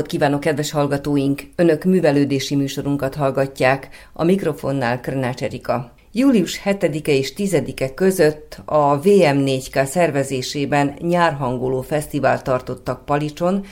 napot kívánok, kedves hallgatóink! Önök művelődési műsorunkat hallgatják, a mikrofonnál Krnács Erika. Július 7-e és 10-e között a VM4K szervezésében nyárhangoló fesztivál tartottak Palicson,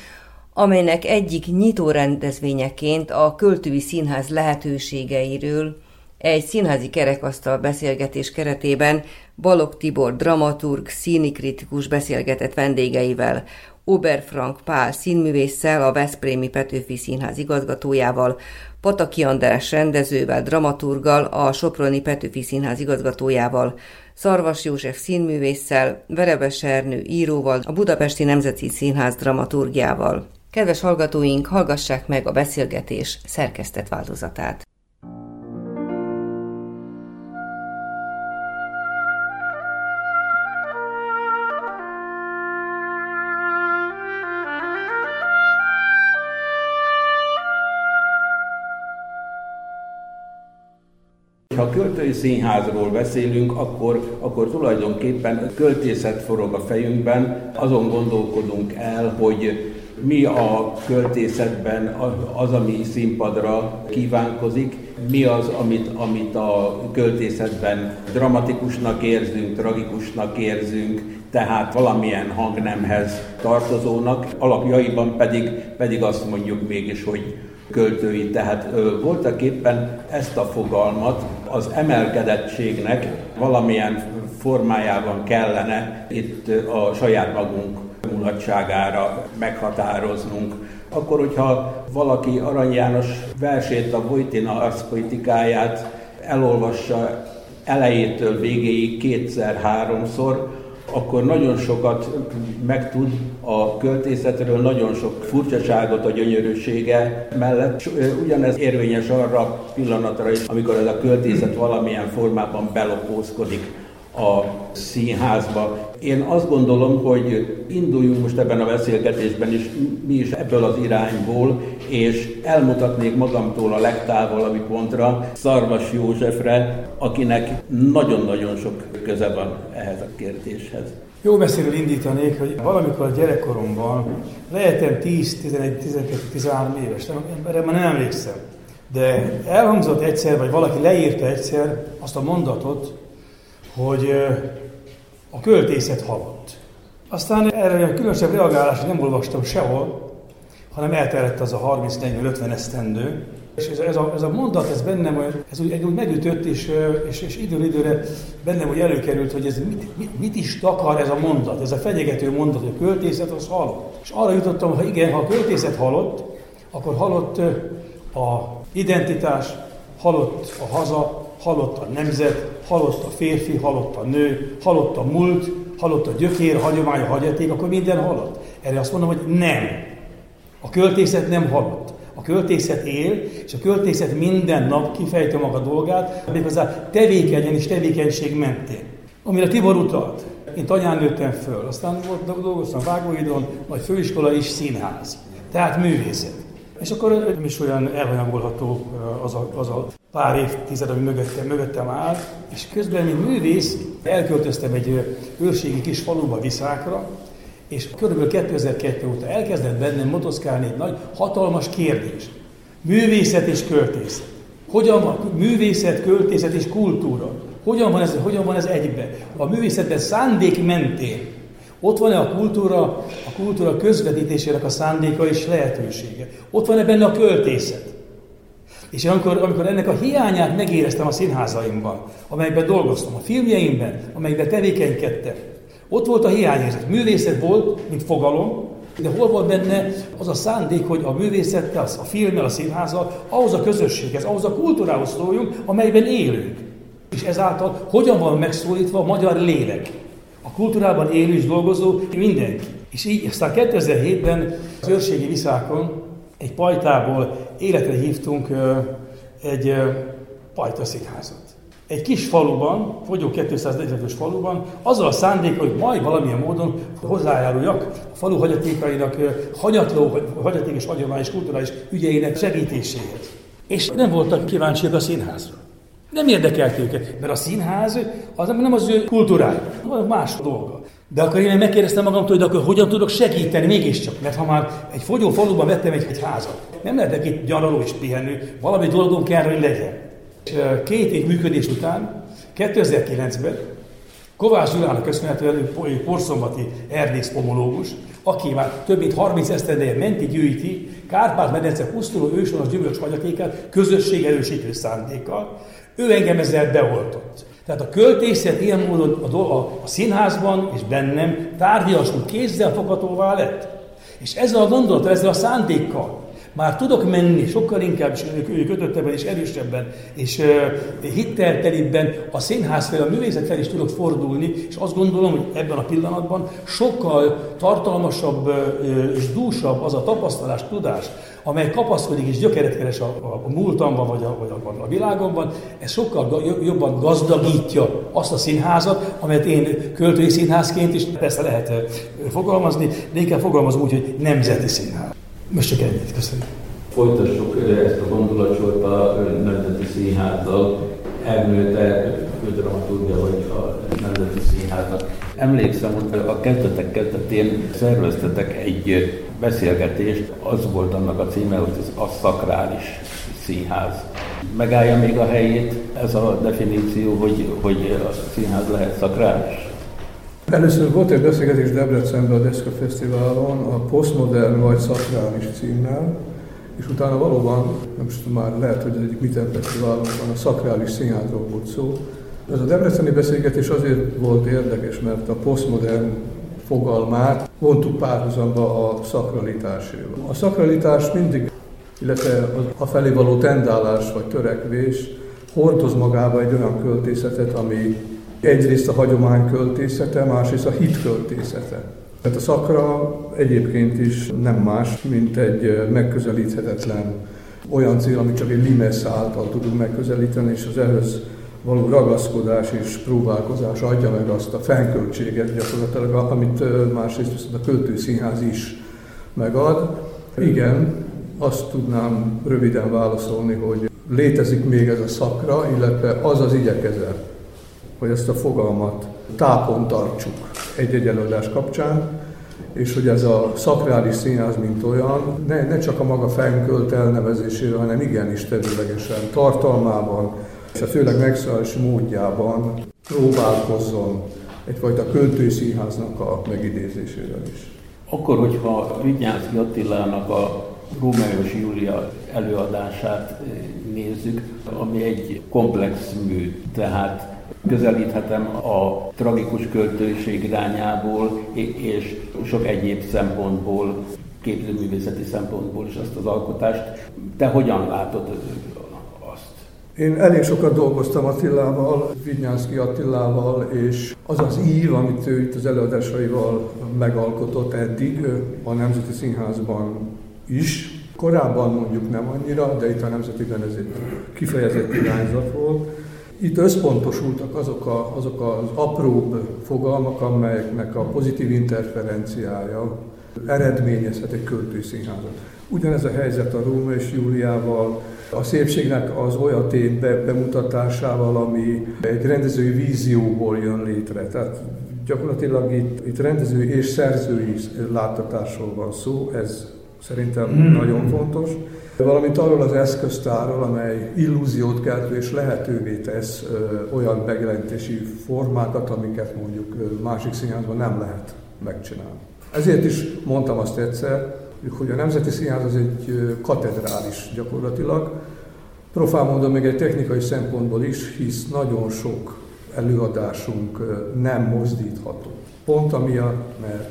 amelynek egyik nyitó rendezvényeként a Költői Színház lehetőségeiről egy színházi kerekasztal beszélgetés keretében Balog Tibor dramaturg, színikritikus beszélgetett vendégeivel, Oberfrank Pál színművésszel, a Veszprémi Petőfi Színház igazgatójával, Pataki András rendezővel, dramaturgal, a Soproni Petőfi Színház igazgatójával, Szarvas József színművésszel, Verebes Ernő íróval, a Budapesti Nemzeti Színház dramaturgiával. Kedves hallgatóink, hallgassák meg a beszélgetés szerkesztett változatát. Ha költői színházról beszélünk, akkor, akkor tulajdonképpen költészet forog a fejünkben, azon gondolkodunk el, hogy mi a költészetben az, ami színpadra kívánkozik, mi az, amit, amit a költészetben dramatikusnak érzünk, tragikusnak érzünk, tehát valamilyen hangnemhez tartozónak, alapjaiban pedig, pedig azt mondjuk mégis, hogy költői. Tehát voltak éppen ezt a fogalmat az emelkedettségnek valamilyen formájában kellene itt a saját magunk mulatságára meghatároznunk. Akkor, hogyha valaki Arany János versét, a Vojtina arszpolitikáját elolvassa elejétől végéig kétszer-háromszor, akkor nagyon sokat megtud a költészetről, nagyon sok furcsaságot a gyönyörűsége mellett. Ugyanez érvényes arra pillanatra is, amikor ez a költészet valamilyen formában belopózkodik a színházba. Én azt gondolom, hogy induljunk most ebben a beszélgetésben is, mi is ebből az irányból, és elmutatnék magamtól a legtávolabbi pontra, Szarvas Józsefre, akinek nagyon-nagyon sok köze van ehhez a kérdéshez. Jó messziről indítanék, hogy valamikor a gyerekkoromban lehetem 10, 11, 12, 13 éves, erre már nem emlékszem. De elhangzott egyszer, vagy valaki leírta egyszer azt a mondatot, hogy a költészet halott. Aztán erre a különösebb reagálásra nem olvastam sehol, hanem elterett az a 30-40-50 esztendő, és ez, ez, a, ez a mondat, ez bennem olyan, ez úgy, úgy megütött, és, és, és időn időre bennem úgy előkerült, hogy ez mit, mit, mit is takar ez a mondat, ez a fenyegető mondat, hogy a költészet az halott. És arra jutottam, hogy igen, ha a költészet halott, akkor halott a identitás, halott a haza, halott a nemzet, halott a férfi, halott a nő, halott a múlt, halott a gyökér, hagyomány, a hagyaték, akkor minden halott. Erre azt mondom, hogy nem. A költészet nem halott. A költészet él, és a költészet minden nap kifejti maga dolgát, méghozzá tevékenyen és tevékenység mentén. Amire Tibor utalt, én tanyán nőttem föl, aztán dolgoztam Vágóidon, majd főiskola is színház. Tehát művészet. És akkor nem is olyan elhanyagolható az a, az a pár évtized, ami mögöttem, mögöttem áll, és közben, mint művész, elköltöztem egy őrségi kis faluba Viszákra, és körülbelül 2002 óta elkezdett bennem motoszkálni egy nagy, hatalmas kérdés. Művészet és költészet. Hogyan van művészet, költészet és kultúra? Hogyan van ez, hogyan van ez egybe? A művészetben szándék mentén. Ott van-e a kultúra, a kultúra közvetítésének a szándéka és lehetősége? Ott van-e benne a költészet? És amikor, amikor ennek a hiányát megéreztem a színházaimban, amelyben dolgoztam, a filmjeimben, amelyben tevékenykedtem, ott volt a hiányérzet. Művészet volt, mint fogalom, de hol volt benne az a szándék, hogy a művészettel, a filmmel, a színházzal, ahhoz a közösséghez, ahhoz a kultúrához szóljunk, amelyben élünk. És ezáltal hogyan van megszólítva a magyar lélek? A kultúrában élő és dolgozó mindenki. És így aztán 2007-ben az őrségi viszákon egy pajtából életre hívtunk egy pajta. Egy kis faluban, fogyó 245-ös faluban, azzal a szándék, hogy majd valamilyen módon hozzájáruljak a falu hagyatékainak, hanyatló, hagyaték és hagyományos kulturális ügyeinek segítéséhez. És nem voltak kíváncsiak a színházra. Nem érdekelt őket, mert a színház az nem az ő kultúrája, más dolga. De akkor én megkérdeztem magamtól, hogy akkor hogyan tudok segíteni mégiscsak. Mert ha már egy fogyó faluban vettem egy, egy házat, nem lehetek itt gyaraló és pihenő, valami dolgom kell, hogy legyen. És két év működés után, 2009-ben Kovács Gyulának köszönhetően porszombati erdész pomológus, aki már több mint 30 esztendeje menti gyűjti Kárpát-medence pusztuló őshonos gyümölcs hagyatékát közösség erősítő szándékkal. Ő engem ezzel beoltott. Tehát a költészet ilyen módon a, a, a színházban és bennem tárgyalasult kézzel foghatóvá lett. És ezzel a gondolattal, ezzel a szándékkal már tudok menni sokkal inkább kötöttebben és erősebben és uh, hitteltelibben a színház fel, a művészet fel is tudok fordulni, és azt gondolom, hogy ebben a pillanatban sokkal tartalmasabb uh, és dúsabb az a tapasztalás, tudás, amely kapaszkodik és gyökeret keres a, a, a múltamban vagy a, vagy a, a világomban, ez sokkal jobban gazdagítja azt a színházat, amelyet én költői színházként is persze lehet fogalmazni, de inkább fogalmazom úgy, hogy nemzeti színház. Most csak ennyit, köszönöm. Folytassuk ezt a gondolatsort a Nemzeti Színházzal. Elnőte fődramaturgia vagy a Nemzeti Színháznak. Emlékszem, hogy a kezdetek kezdetén szerveztetek egy beszélgetést, az volt annak a címe, hogy ez a szakrális színház. Megállja még a helyét ez a definíció, hogy, hogy a színház lehet szakrális? Először volt egy beszélgetés Debrecenben a Deszka Fesztiválon, a Postmodern vagy Szakrális címmel, és utána valóban, nem tudom már lehet, hogy az egyik Mitten Fesztiválon van, a szakrális színházról volt szó. Ez a debreceni beszélgetés azért volt érdekes, mert a postmodern fogalmát vontuk párhuzamba a szakralitáséval. A szakralitás mindig, illetve a felé való tendálás vagy törekvés hordoz magába egy olyan költészetet, ami egyrészt a hagyomány költészete, másrészt a hit költészete. Tehát a szakra egyébként is nem más, mint egy megközelíthetetlen olyan cél, amit csak egy limesz által tudunk megközelíteni, és az ehhez való ragaszkodás és próbálkozás adja meg azt a fennköltséget gyakorlatilag, amit másrészt viszont a költőszínház is megad. Igen, azt tudnám röviden válaszolni, hogy létezik még ez a szakra, illetve az az igyekezet, hogy ezt a fogalmat tápon tartsuk egy-egy előadás kapcsán, és hogy ez a szakrális színház, mint olyan, ne, ne csak a maga fennkölt elnevezésére, hanem igenis területesen, tartalmában, és a főleg megszállási módjában próbálkozzon egyfajta költői színháznak a megidézésével is. Akkor, hogyha Vigyánszki Attilának a Rómeós Júlia előadását eh, nézzük, ami egy komplex mű, tehát közelíthetem a tragikus költőség irányából, és sok egyéb szempontból, képzőművészeti szempontból is azt az alkotást. Te hogyan látod? Én elég sokat dolgoztam Attilával, Vinyánszki Attilával, és az az ív, amit ő itt az előadásaival megalkotott eddig a Nemzeti Színházban is, korábban mondjuk nem annyira, de itt a Nemzetiben ez egy kifejezett irányzat volt, itt összpontosultak azok, a, azok az apróbb fogalmak, amelyeknek a pozitív interferenciája eredményezhet egy költői színházat. Ugyanez a helyzet a Róma és Júliával, a szépségnek az olyan tét bemutatásával, ami egy rendezői vízióból jön létre. Tehát gyakorlatilag itt, itt rendezői és szerzői láttatásról van szó, ez szerintem hmm. nagyon fontos valamint arról az eszköztárról, amely illúziót keltő és lehetővé tesz olyan megjelentési formákat, amiket mondjuk másik színházban nem lehet megcsinálni. Ezért is mondtam azt egyszer, hogy a Nemzeti Színház az egy katedrális gyakorlatilag, profán mondom még egy technikai szempontból is, hisz nagyon sok előadásunk nem mozdítható. Pont amiatt, mert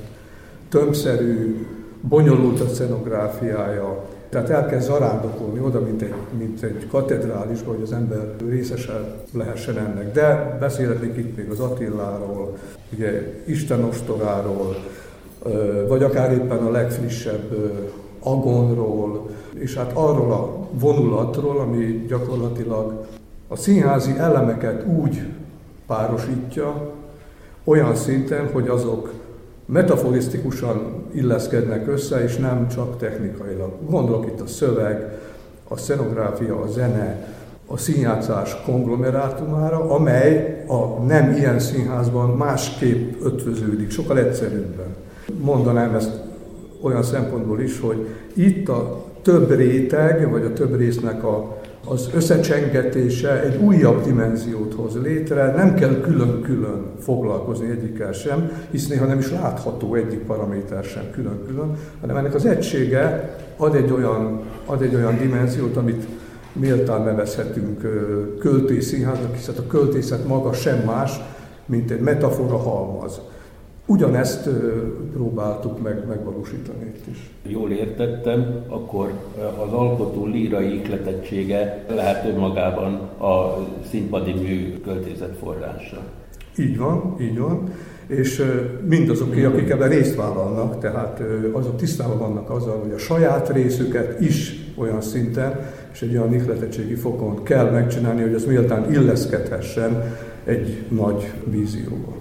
tömbszerű, bonyolult a szenográfiája, tehát el kell zarándokolni oda, mint egy, mint egy katedrális, hogy az ember részesen lehessen ennek. De beszélhetnék itt még az Attiláról, ugye Isten ostoráról, vagy akár éppen a legfrissebb agonról, és hát arról a vonulatról, ami gyakorlatilag a színházi elemeket úgy párosítja, olyan szinten, hogy azok metaforisztikusan illeszkednek össze, és nem csak technikailag. Gondolok itt a szöveg, a szenográfia, a zene, a színjátszás konglomerátumára, amely a nem ilyen színházban másképp ötvöződik, sokkal egyszerűbben. Mondanám ezt olyan szempontból is, hogy itt a több réteg, vagy a több résznek a, az összecsengetése egy újabb dimenziót hoz létre, nem kell külön-külön foglalkozni egyikkel sem, hisz néha nem is látható egyik paraméter sem külön-külön, hanem ennek az egysége ad egy olyan, ad egy olyan dimenziót, amit méltán nevezhetünk költői színháznak, hiszen a költészet maga sem más, mint egy metafora halmaz. Ugyanezt próbáltuk meg, megvalósítani itt is. Jól értettem, akkor az alkotó lírai ikletettsége lehet önmagában a színpadi mű költészet forrása. Így van, így van. És mindazok, akik ebben részt vállalnak, tehát azok tisztában vannak azzal, hogy a saját részüket is olyan szinten, és egy olyan ihletettségi fokon kell megcsinálni, hogy az méltán illeszkedhessen egy nagy vízióba.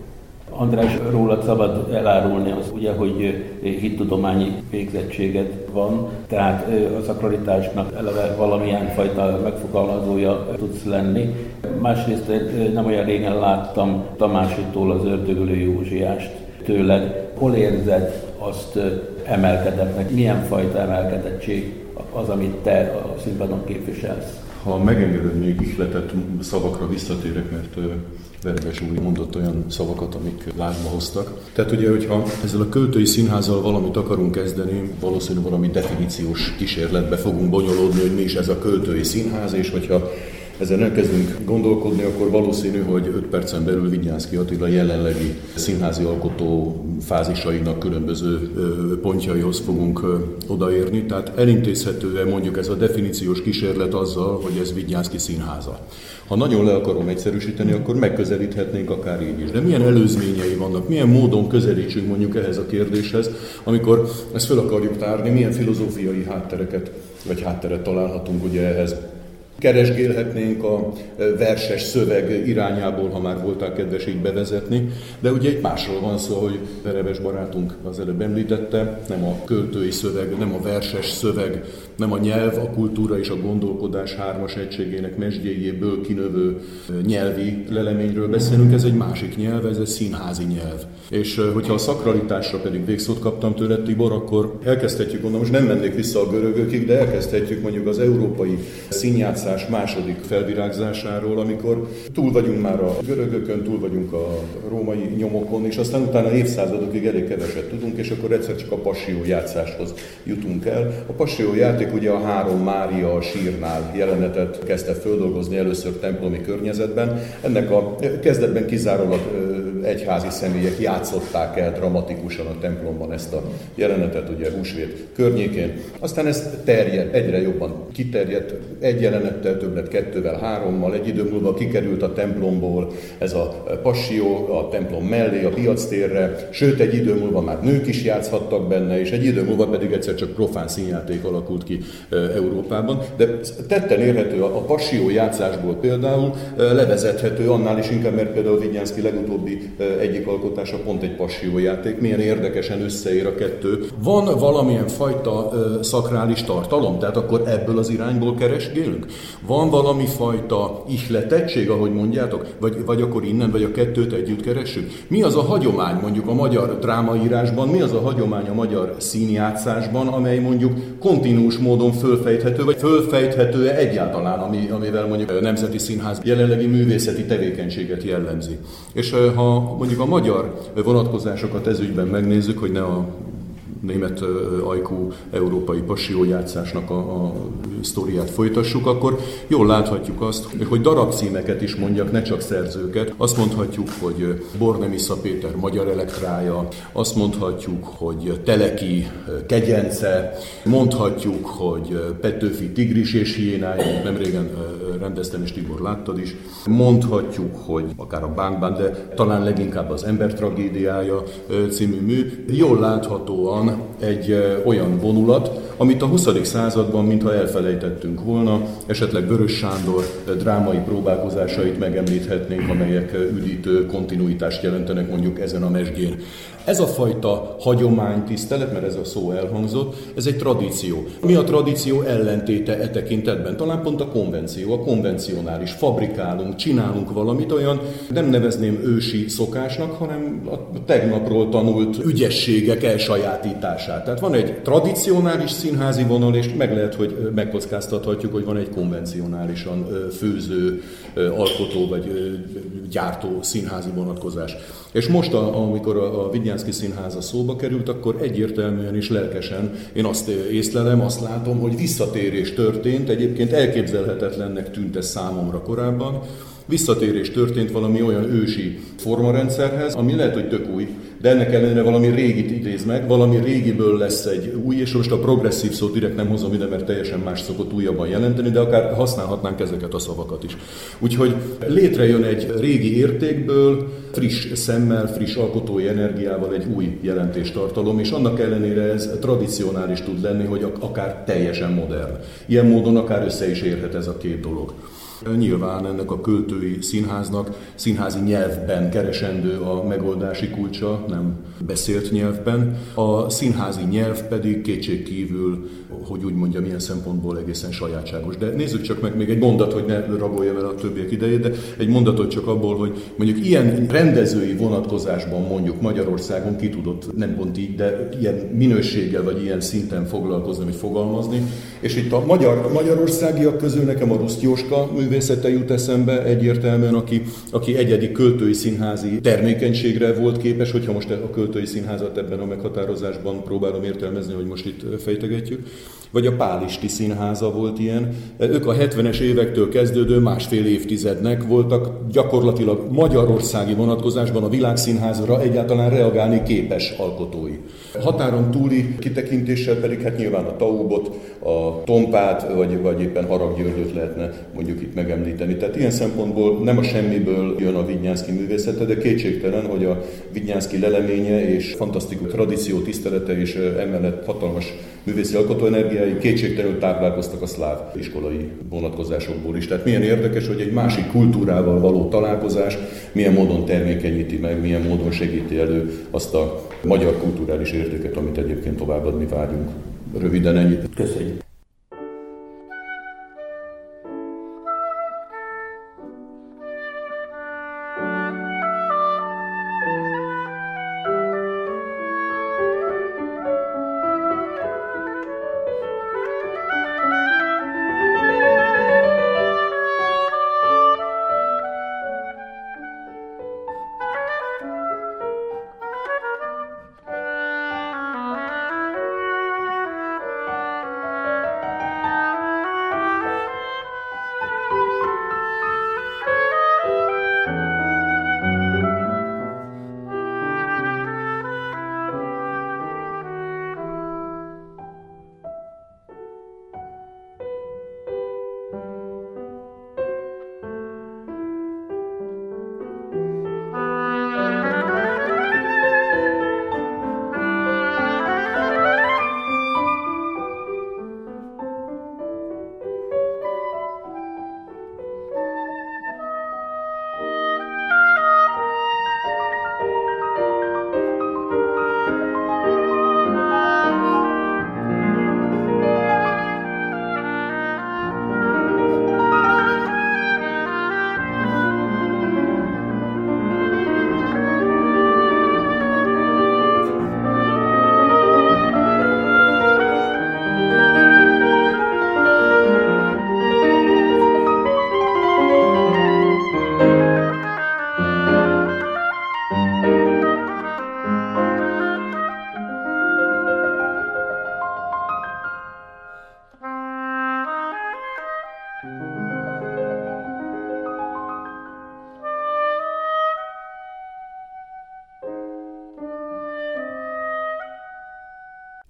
András, rólad szabad elárulni az ugye, hogy hittudományi végzettséged van, tehát a szakralitásnak eleve valamilyen fajta megfogalmazója tudsz lenni. Másrészt nem olyan régen láttam Tamásitól az ördögölő Józsiást tőled. Hol érzed azt emelkedettnek? Milyen fajta emelkedettség az, amit te a színpadon képviselsz? Ha megengeded, még ihletett szavakra visszatérek, mert Verves úr mondott olyan szavakat, amik lázba hoztak. Tehát ugye, hogyha ezzel a költői színházzal valamit akarunk kezdeni, valószínűleg valami definíciós kísérletbe fogunk bonyolódni, hogy mi is ez a költői színház, és hogyha ezen elkezdünk gondolkodni, akkor valószínű, hogy 5 percen belül Vigyánszki Attila jelenlegi színházi alkotó fázisainak különböző pontjaihoz fogunk odaérni. Tehát elintézhető-e mondjuk ez a definíciós kísérlet azzal, hogy ez Vigyánszki színháza. Ha nagyon le akarom egyszerűsíteni, akkor megközelíthetnénk akár így is. De milyen előzményei vannak, milyen módon közelítsünk mondjuk ehhez a kérdéshez, amikor ezt fel akarjuk tárni, milyen filozófiai háttereket vagy hátteret találhatunk ugye ehhez keresgélhetnénk a verses szöveg irányából, ha már voltál kedves így bevezetni, de ugye egy másról van szó, hogy Vereves barátunk az előbb említette, nem a költői szöveg, nem a verses szöveg, nem a nyelv, a kultúra és a gondolkodás hármas egységének mesdjéjéből kinövő nyelvi leleményről beszélünk, ez egy másik nyelv, ez egy színházi nyelv. És hogyha a szakralitásra pedig végszót kaptam tőled, Tibor, akkor elkezdhetjük, gondolom, most nem mennék vissza a görögökig, de elkezdhetjük mondjuk az európai színjátszás második felvirágzásáról, amikor túl vagyunk már a görögökön, túl vagyunk a római nyomokon, és aztán utána évszázadokig elég keveset tudunk, és akkor egyszer csak a passió játszáshoz jutunk el. A passió játék Második ugye a három Mária a sírnál jelenetet kezdte földolgozni először templomi környezetben. Ennek a kezdetben kizárólag egyházi személyek játszották el dramatikusan a templomban ezt a jelenetet, ugye Húsvét környékén. Aztán ez terjed, egyre jobban kiterjedt, egy jelenettel, több lett kettővel, hárommal, egy idő múlva kikerült a templomból ez a passió a templom mellé, a piactérre, sőt egy idő múlva már nők is játszhattak benne, és egy idő múlva pedig egyszer csak profán színjáték alakult ki Európában. De tetten érhető a passió játszásból például levezethető annál is inkább, mert például Vigyánszki legutóbbi egyik alkotása pont egy játék, milyen érdekesen összeér a kettő. Van valamilyen fajta szakrális tartalom, tehát akkor ebből az irányból keresgélünk? Van valami fajta ihletettség, ahogy mondjátok, vagy, vagy akkor innen, vagy a kettőt együtt keressük? Mi az a hagyomány mondjuk a magyar drámaírásban, mi az a hagyomány a magyar színjátszásban, amely mondjuk kontinús módon fölfejthető, vagy fölfejthető -e egyáltalán, ami, amivel mondjuk a Nemzeti Színház jelenlegi művészeti tevékenységet jellemzi. És ha mondjuk a magyar vonatkozásokat ezügyben megnézzük, hogy ne a német ajkú európai passiójátszásnak a, a sztoriát folytassuk, akkor jól láthatjuk azt, hogy darabcímeket is mondjak, ne csak szerzőket. Azt mondhatjuk, hogy Bornemisza Péter Magyar Elektrája, azt mondhatjuk, hogy Teleki Kegyence, mondhatjuk, hogy Petőfi Tigris és Hiénája, nem régen rendeztem, és Tibor láttad is. Mondhatjuk, hogy akár a Bánkban, de talán leginkább az Ember tragédiája című mű. Jól láthatóan egy olyan vonulat, amit a 20. században mintha elfelejtettünk volna, esetleg Vörös Sándor drámai próbálkozásait megemlíthetnénk, amelyek üdítő kontinuitást jelentenek mondjuk ezen a mesgén. Ez a fajta hagyománytisztelet, mert ez a szó elhangzott, ez egy tradíció. Mi a tradíció ellentéte e tekintetben? Talán pont a konvenció, a konvencionális. Fabrikálunk, csinálunk valamit olyan, nem nevezném ősi szokásnak, hanem a tegnapról tanult ügyességek elsajátítását. Tehát van egy tradicionális színházi vonal, és meg lehet, hogy megkockáztathatjuk, hogy van egy konvencionálisan főző, alkotó vagy gyártó színházi vonatkozás. És most, amikor a Vigyánszki Színháza szóba került, akkor egyértelműen és lelkesen én azt észlelem, azt látom, hogy visszatérés történt, egyébként elképzelhetetlennek tűnt ez számomra korábban, visszatérés történt valami olyan ősi formarendszerhez, ami lehet, hogy tök új, de ennek ellenére valami régit idéz meg, valami régiből lesz egy új, és most a progresszív szót direkt nem hozom ide, mert teljesen más szokott újabban jelenteni, de akár használhatnánk ezeket a szavakat is. Úgyhogy létrejön egy régi értékből, friss szemmel, friss alkotói energiával egy új jelentéstartalom, és annak ellenére ez tradicionális tud lenni, hogy akár teljesen modern. Ilyen módon akár össze is érhet ez a két dolog. Nyilván ennek a költői színháznak színházi nyelvben keresendő a megoldási kulcsa, nem beszélt nyelvben. A színházi nyelv pedig kétség kívül, hogy úgy mondjam, ilyen szempontból egészen sajátságos. De nézzük csak meg még egy mondat, hogy ne rabolja el a többiek idejét, de egy mondatot csak abból, hogy mondjuk ilyen rendezői vonatkozásban mondjuk Magyarországon ki tudott, nem pont így, de ilyen minőséggel vagy ilyen szinten foglalkozni, vagy fogalmazni. És itt a magyar, magyarországiak közül nekem a Rusztjóska művészete jut eszembe egyértelműen, aki, aki egyedi költői színházi termékenységre volt képes, hogyha most a költői színházat ebben a meghatározásban próbálom értelmezni, hogy most itt fejtegetjük vagy a Pálisti Színháza volt ilyen. Ők a 70-es évektől kezdődő másfél évtizednek voltak gyakorlatilag magyarországi vonatkozásban a világszínházra egyáltalán reagálni képes alkotói. Határon túli kitekintéssel pedig hát nyilván a Taubot, a Tompát, vagy, vagy éppen Harag Györgyöt lehetne mondjuk itt megemlíteni. Tehát ilyen szempontból nem a semmiből jön a Vignyánszki művészete, de kétségtelen, hogy a Vignyánszki leleménye és fantasztikus tradíció tisztelete és emellett hatalmas művészi alkotóenergiái kétségtelenül táplálkoztak a szláv iskolai vonatkozásokból is. Tehát milyen érdekes, hogy egy másik kultúrával való találkozás milyen módon termékenyíti meg, milyen módon segíti elő azt a magyar kulturális értéket, amit egyébként továbbadni vágyunk. Röviden ennyit. Köszönjük.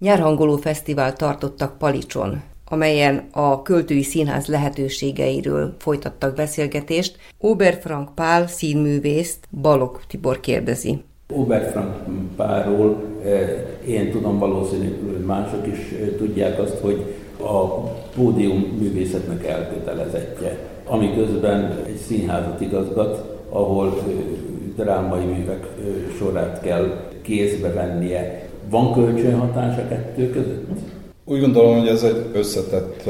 Nyárhangoló fesztivál tartottak Palicson, amelyen a költői színház lehetőségeiről folytattak beszélgetést. Oberfrank Pál színművészt Balok Tibor kérdezi. Oberfrank Pálról én tudom, valószínűleg mások is tudják azt, hogy a pódium művészetnek elkötelezettje, ami közben egy színházat igazgat, ahol drámai művek sorát kell kézbe vennie. Van kölcsönhatás a kettő között? Úgy gondolom, hogy ez egy összetett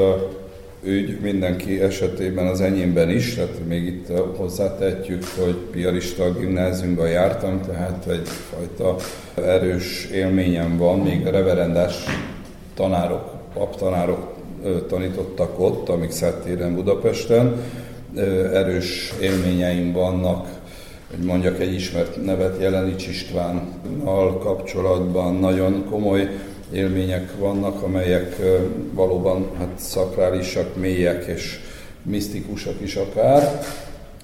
ügy mindenki esetében, az enyémben is, tehát még itt hozzátetjük, hogy piarista gimnáziumban jártam, tehát egyfajta erős élményem van, még a reverendás tanárok, paptanárok tanítottak ott, amik Szettéren Budapesten, erős élményeim vannak hogy mondjak egy ismert nevet, Jelenics Istvánnal kapcsolatban nagyon komoly élmények vannak, amelyek valóban hát szakrálisak, mélyek és misztikusak is akár.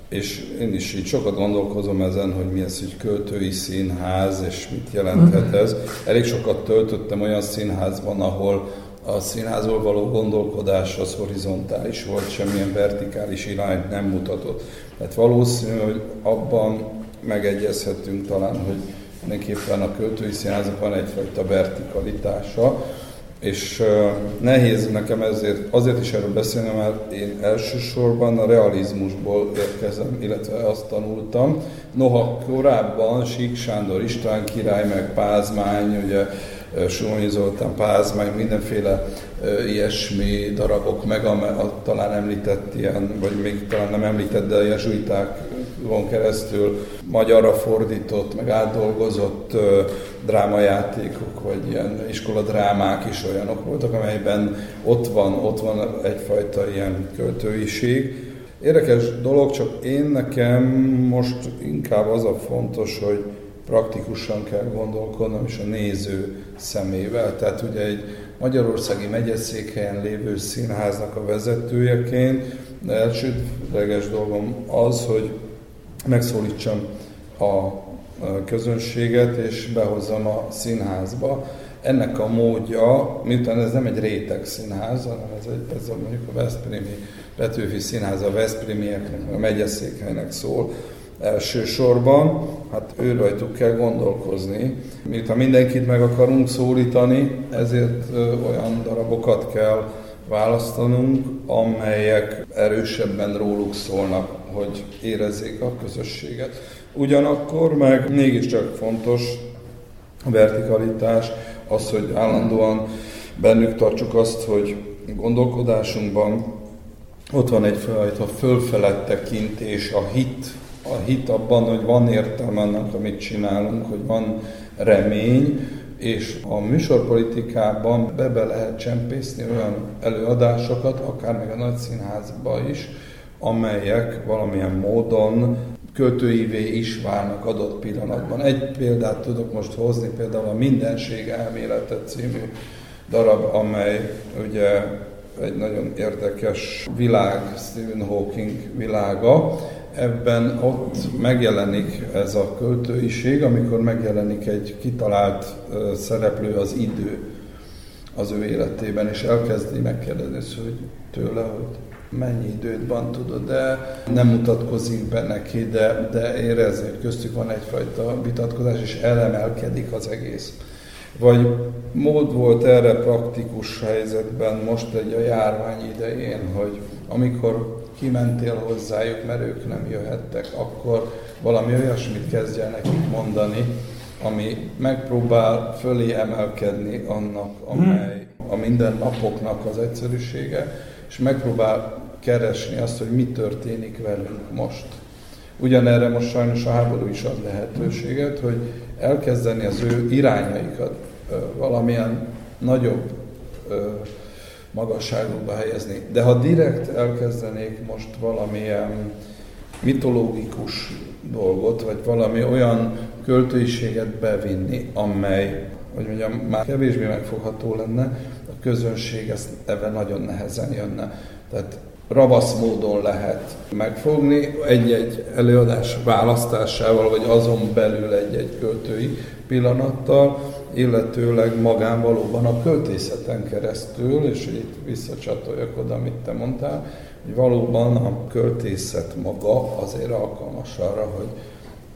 És én is így sokat gondolkozom ezen, hogy mi ez egy költői színház, és mit jelenthet ez. Elég sokat töltöttem olyan színházban, ahol a színházról való gondolkodás az horizontális volt, semmilyen vertikális irányt nem mutatott. Tehát valószínű, hogy abban megegyezhetünk talán, hogy mindenképpen a költői színháznak van egyfajta vertikalitása, és nehéz nekem ezért, azért is erről beszélni, mert én elsősorban a realizmusból érkezem, illetve azt tanultam. Noha korábban Sík Sándor István király, meg Pázmány, ugye Somonyi Zoltán Pázmány, mindenféle ilyesmi darabok, meg a, a, talán említett ilyen, vagy még talán nem említett, de a jezsuitákon keresztül magyarra fordított, meg átdolgozott drámajátékok, vagy ilyen iskoladrámák is olyanok voltak, amelyben ott van, ott van egyfajta ilyen költőiség. Érdekes dolog, csak én nekem most inkább az a fontos, hogy praktikusan kell gondolkodnom, és a néző szemével. Tehát ugye egy Magyarországi megyeszékhelyen lévő színháznak a vezetőjeként elsődleges dolgom az, hogy megszólítsam a közönséget, és behozzam a színházba. Ennek a módja, miután ez nem egy réteg színház, hanem ez, egy, ez a, mondjuk a Veszprémi Petőfi Színház a Veszprémieknek, a megyeszékhelynek szól, elsősorban, hát ő rajtuk kell gondolkozni. Miután mindenkit meg akarunk szólítani, ezért olyan darabokat kell választanunk, amelyek erősebben róluk szólnak, hogy érezzék a közösséget. Ugyanakkor meg mégiscsak fontos a vertikalitás, az, hogy állandóan bennük tartsuk azt, hogy gondolkodásunkban ott van egyfajta fölfelett tekintés, a hit hit abban, hogy van értelme annak, amit csinálunk, hogy van remény, és a műsorpolitikában be, be lehet csempészni olyan előadásokat, akár még a nagy színházba is, amelyek valamilyen módon költőivé is válnak adott pillanatban. Egy példát tudok most hozni, például a Mindenség elmélete című darab, amely ugye egy nagyon érdekes világ, Stephen Hawking világa, ebben ott megjelenik ez a költőiség, amikor megjelenik egy kitalált szereplő az idő az ő életében, és elkezdi megkérdezni hogy tőle, hogy mennyi időt van, tudod, de nem mutatkozik be neki, de, de érezni, hogy köztük van egyfajta vitatkozás, és elemelkedik az egész. Vagy mód volt erre praktikus helyzetben most egy a járvány idején, hogy amikor kimentél hozzájuk, mert ők nem jöhettek, akkor valami olyasmit kezdjen nekik mondani, ami megpróbál fölé emelkedni annak, amely a mindennapoknak az egyszerűsége, és megpróbál keresni azt, hogy mi történik velünk most. Ugyanerre most sajnos a háború is ad lehetőséget, hogy elkezdeni az ő irányaikat valamilyen nagyobb magasságokba helyezni. De ha direkt elkezdenék most valamilyen mitológikus dolgot, vagy valami olyan költőiséget bevinni, amely, hogy mondjam, már kevésbé megfogható lenne, a közönség ezt ebben nagyon nehezen jönne. Tehát ravasz módon lehet megfogni egy-egy előadás választásával, vagy azon belül egy-egy költői pillanattal, illetőleg magán valóban a költészeten keresztül, és itt visszacsatoljak oda, amit te mondtál, hogy valóban a költészet maga azért alkalmas arra, hogy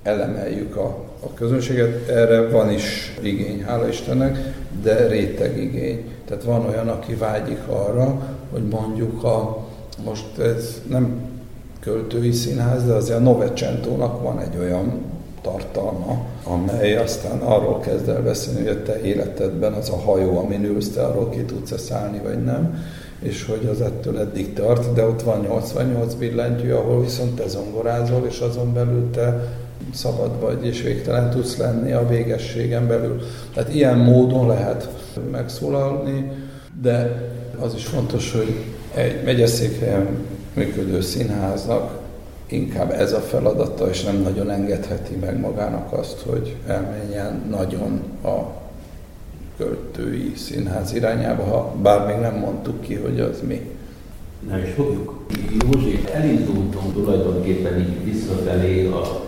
elemeljük a, a közönséget. Erre van is igény, hála Istennek, de réteg igény. Tehát van olyan, aki vágyik arra, hogy mondjuk a, most ez nem költői színház, de azért a Novecentónak van egy olyan tartalma, amely aztán arról kezd el beszélni, hogy a te életedben az a hajó, amin ülsz, te arról ki tudsz szállni, vagy nem, és hogy az ettől eddig tart, de ott van 88 billentyű, ahol viszont te zongorázol, és azon belül te szabad vagy, és végtelen tudsz lenni a végességen belül. Tehát ilyen módon lehet megszólalni, de az is fontos, hogy egy megyeszékhelyen működő színháznak inkább ez a feladata, és nem nagyon engedheti meg magának azt, hogy elmenjen nagyon a költői színház irányába, ha bár még nem mondtuk ki, hogy az mi. Nem is fogjuk. Józsi, elindultunk tulajdonképpen így visszafelé a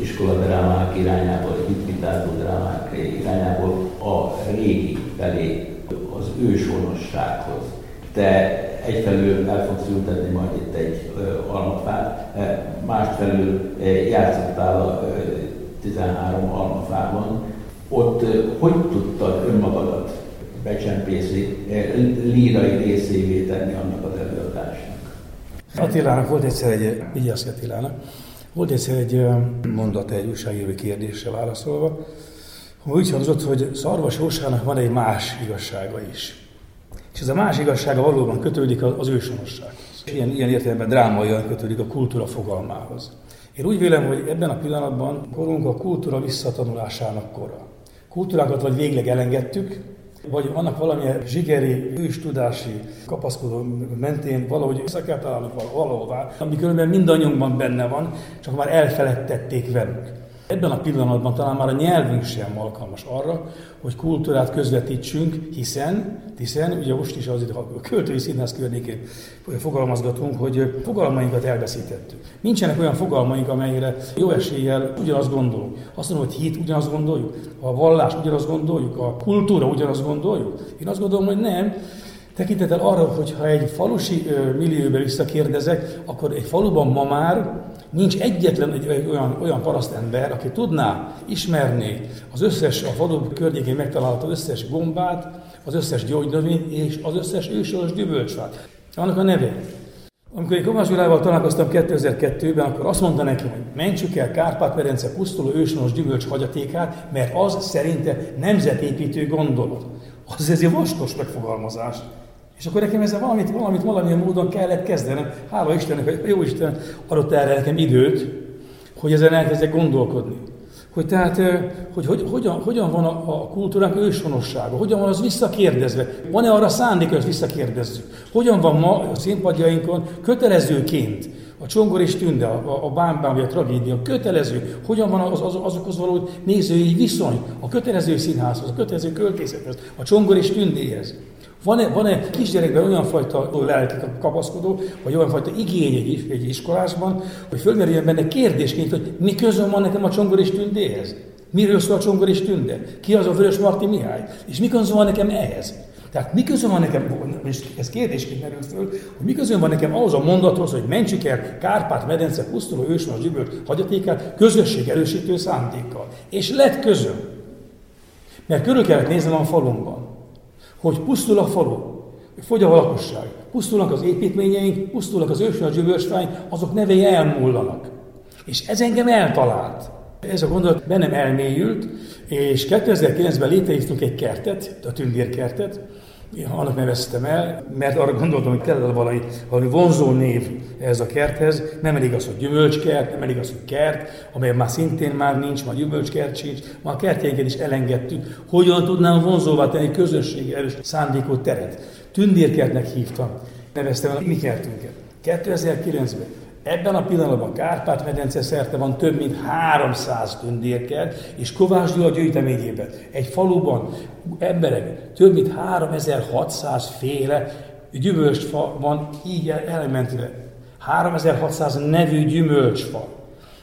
iskoladrámák irányából, hitvitárzó drámák irányából a régi felé, az őshonossághoz. Te egyfelől el fogsz ültetni majd itt egy almafát, másfelől játszottál a 13 almafában. Ott hogy tudtad önmagadat becsempészi, lírai részévé tenni annak az előadásnak? Attilának volt egyszer egy, Vigyászki Attilának, volt egyszer egy mondat egy újságíró kérdésre válaszolva, úgy hangzott, hogy Szarvas Jósának van egy más igazsága is. És ez a más igazsága valóban kötődik az ősonossághoz. Ilyen, ilyen értelemben drámaian kötődik a kultúra fogalmához. Én úgy vélem, hogy ebben a pillanatban korunk a kultúra visszatanulásának kora. Kultúrákat vagy végleg elengedtük, vagy vannak valamilyen zsigeri, őstudási kapaszkodó mentén valahogy össze kell találnunk valahová, ami különben mindannyiunkban benne van, csak már elfeledtették velünk. Ebben a pillanatban talán már a nyelvünk sem alkalmas arra, hogy kultúrát közvetítsünk, hiszen, hiszen ugye most is azért a költői színház környékén fogalmazgatunk, hogy fogalmainkat elveszítettük. Nincsenek olyan fogalmaink, amelyre jó eséllyel ugyanazt gondolunk. Azt mondom, hogy hit ugyanazt gondoljuk, a vallás ugyanazt gondoljuk, a kultúra ugyanazt gondoljuk. Én azt gondolom, hogy nem, Tekintettel arra, hogy ha egy falusi millióbe visszakérdezek, akkor egy faluban ma már nincs egyetlen egy, egy olyan, olyan parasztember, aki tudná ismerni az összes, a falu környékén megtalálható összes gombát, az összes gyógynövényt és az összes ősoros gyümölcsfát. Annak a neve. Amikor én Kovács találkoztam 2002-ben, akkor azt mondta nekem, hogy mentsük el Kárpát-Perence pusztuló őshonos gyümölcs hagyatékát, mert az szerinte nemzetépítő gondolat. Az ez egy vaskos megfogalmazás. És akkor nekem ezzel valamit, valamit valamilyen módon kellett kezdenem. Hála Istennek, hogy jó Isten adott erre nekem időt, hogy ezen elkezdek gondolkodni. Hogy tehát, hogy, hogy hogyan, hogyan van a, a kultúránk őshonossága, hogyan van az visszakérdezve, van-e arra szándék, hogy visszakérdezzük. Hogyan van ma a színpadjainkon kötelezőként a csongor és tünde, a, a bámbám vagy a tragédia, kötelező, hogyan van az, az, azokhoz való nézői viszony, a kötelező színházhoz, a kötelező költészethez, a csongor és tündéhez. Van-e, van-e kisgyerekben olyan fajta lelki kapaszkodó, vagy olyan fajta igény egy, egy iskolásban, hogy fölmerüljön benne kérdésként, hogy mi közön van nekem a csongor és tündéhez? Miről szól a csongor és tünde? Ki az a Vörös Marti Mihály? És mi közön van nekem ehhez? Tehát mi közön van nekem, és ez kérdésként merül föl, hogy mi közön van nekem ahhoz a mondathoz, hogy mentsük el Kárpát-medence pusztuló ősmas gyümölcs hagyatékát közösség erősítő szándékkal. És lett közöm. Mert körül kellett néznem a falumban hogy pusztul a falu, fogy a lakosság, pusztulnak az építményeink, pusztulnak az ősön a gyümölcsfány, azok nevei elmúllanak. És ez engem eltalált. Ez a gondolat bennem elmélyült, és 2009-ben létrehoztunk egy kertet, a tündérkertet, annak neveztem el, mert arra gondoltam, hogy kell valami, valami vonzó név ez a kerthez. Nem elég az, hogy gyümölcskert, nem elég az, hogy kert, amely már szintén már nincs, már gyümölcskert sincs, már a kertjeinket is elengedtük. Hogyan tudnám vonzóvá tenni közösségi erős szándékot teret? Tündérkertnek hívtam, neveztem el a mi kertünket. 2009-ben Ebben a pillanatban Kárpát-medence szerte van több mint 300 tündérkert, és Kovács Gyula gyűjteményében egy faluban emberek több mint 3600 féle gyümölcsfa van így elementve. 3600 nevű gyümölcsfa.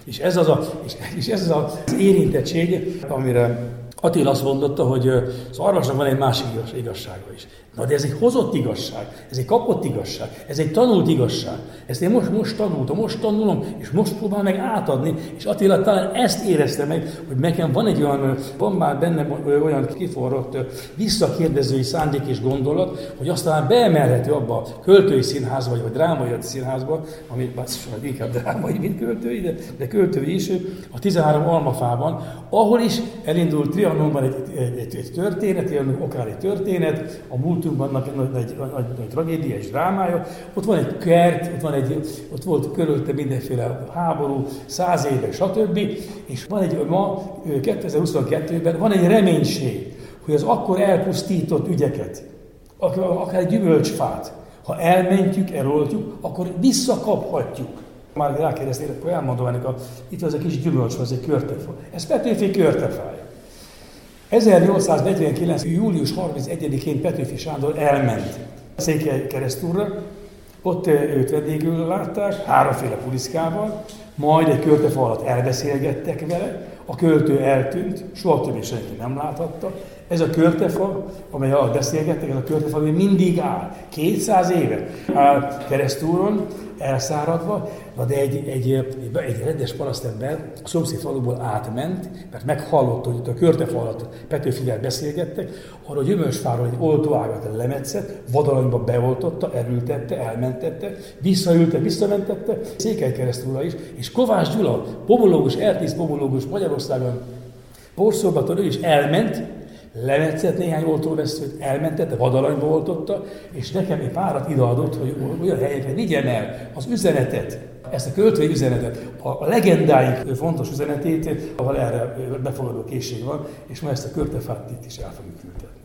És ez az, a, és, és ez az, az érintettség, amire Attila azt mondotta, hogy az arvasnak van egy másik igazsága is. Na de ez egy hozott igazság, ez egy kapott igazság, ez egy tanult igazság. Ezt én most, most tanultam, most tanulom, és most próbál meg átadni, és Attila talán ezt érezte meg, hogy nekem van egy olyan, van már benne olyan kiforrott visszakérdezői szándék és gondolat, hogy aztán beemelhető abba a költői színházba, vagy a drámai színházba, ami bár inkább drámai, mint költői, de, de költői is, a 13 almafában, ahol is elindult Trianonban egy, egy, egy, egy történet, akár egy történet, a múlt múltunkban nagy, nagy, nagy, nagy, nagy tragédia és drámája. Ott van egy kert, ott, van egy, ott volt körülte mindenféle háború, száz éve, stb. És van egy, ma 2022-ben van egy reménység, hogy az akkor elpusztított ügyeket, akár egy gyümölcsfát, ha elmentjük, eloltjuk, akkor visszakaphatjuk. Már rákérdeztél, akkor elmondom ennek, a, itt az a kis gyümölcs, az egy körtefa. Ez Petőfi körtefája. 1849. július 31-én Petőfi Sándor elment Székely keresztúrra, ott őt vendégül látták, háromféle puliszkával, majd egy költefa alatt elbeszélgettek vele, a költő eltűnt, soha többé senki nem láthatta. Ez a költefa, amely alatt beszélgettek, ez a költefa ami mindig áll. 200 éve áll keresztúron, elszáradva, Na de egy, egy, egy, egy rendes parasztember a szomszéd faluból átment, mert meghallott, hogy itt a körtefa alatt Petőfivel beszélgettek, arra a gyümölcsfáról egy oltóágat lemetszett, vadalanyba beoltotta, elültette, elmentette, visszaülte, visszamentette, Székely keresztúra is, és Kovács Gyula, pomológus, eltíz pomológus Magyarországon, porszolgaton ő is elment, lemetszett néhány oltóvesztőt, elmentette, vadalanyba oltotta, és nekem egy párat ideadott, hogy olyan helyekre vigyem el az üzenetet, ezt a költői üzenetet, a legendáink fontos üzenetét, ahol erre befogadó készség van, és ma ezt a költefát itt is el fogjuk ültetni.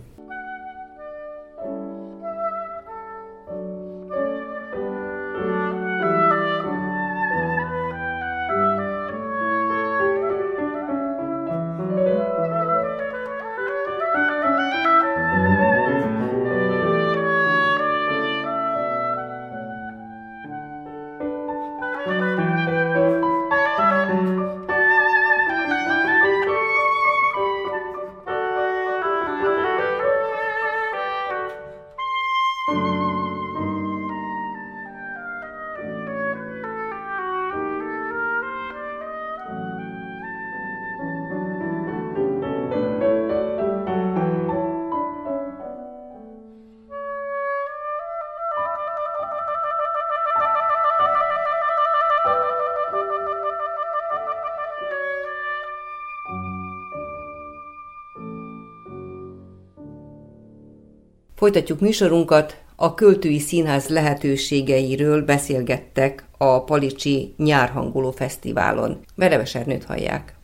Folytatjuk műsorunkat, a Költői Színház lehetőségeiről beszélgettek a Palicsi Nyárhangoló Fesztiválon. Vereves Ernőt hallják.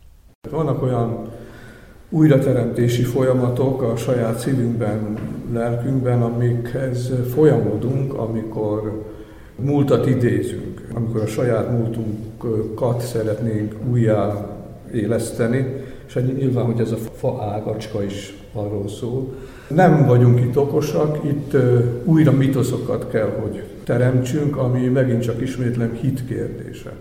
Vannak olyan újrateremtési folyamatok a saját szívünkben, lelkünkben, amikhez folyamodunk, amikor múltat idézünk, amikor a saját múltunkat szeretnénk újjá éleszteni, és hát nyilván, hogy ez a fa ágacska is arról szól. Nem vagyunk itt okosak, itt újra mitoszokat kell, hogy teremtsünk, ami megint csak ismétlem hit kérdése.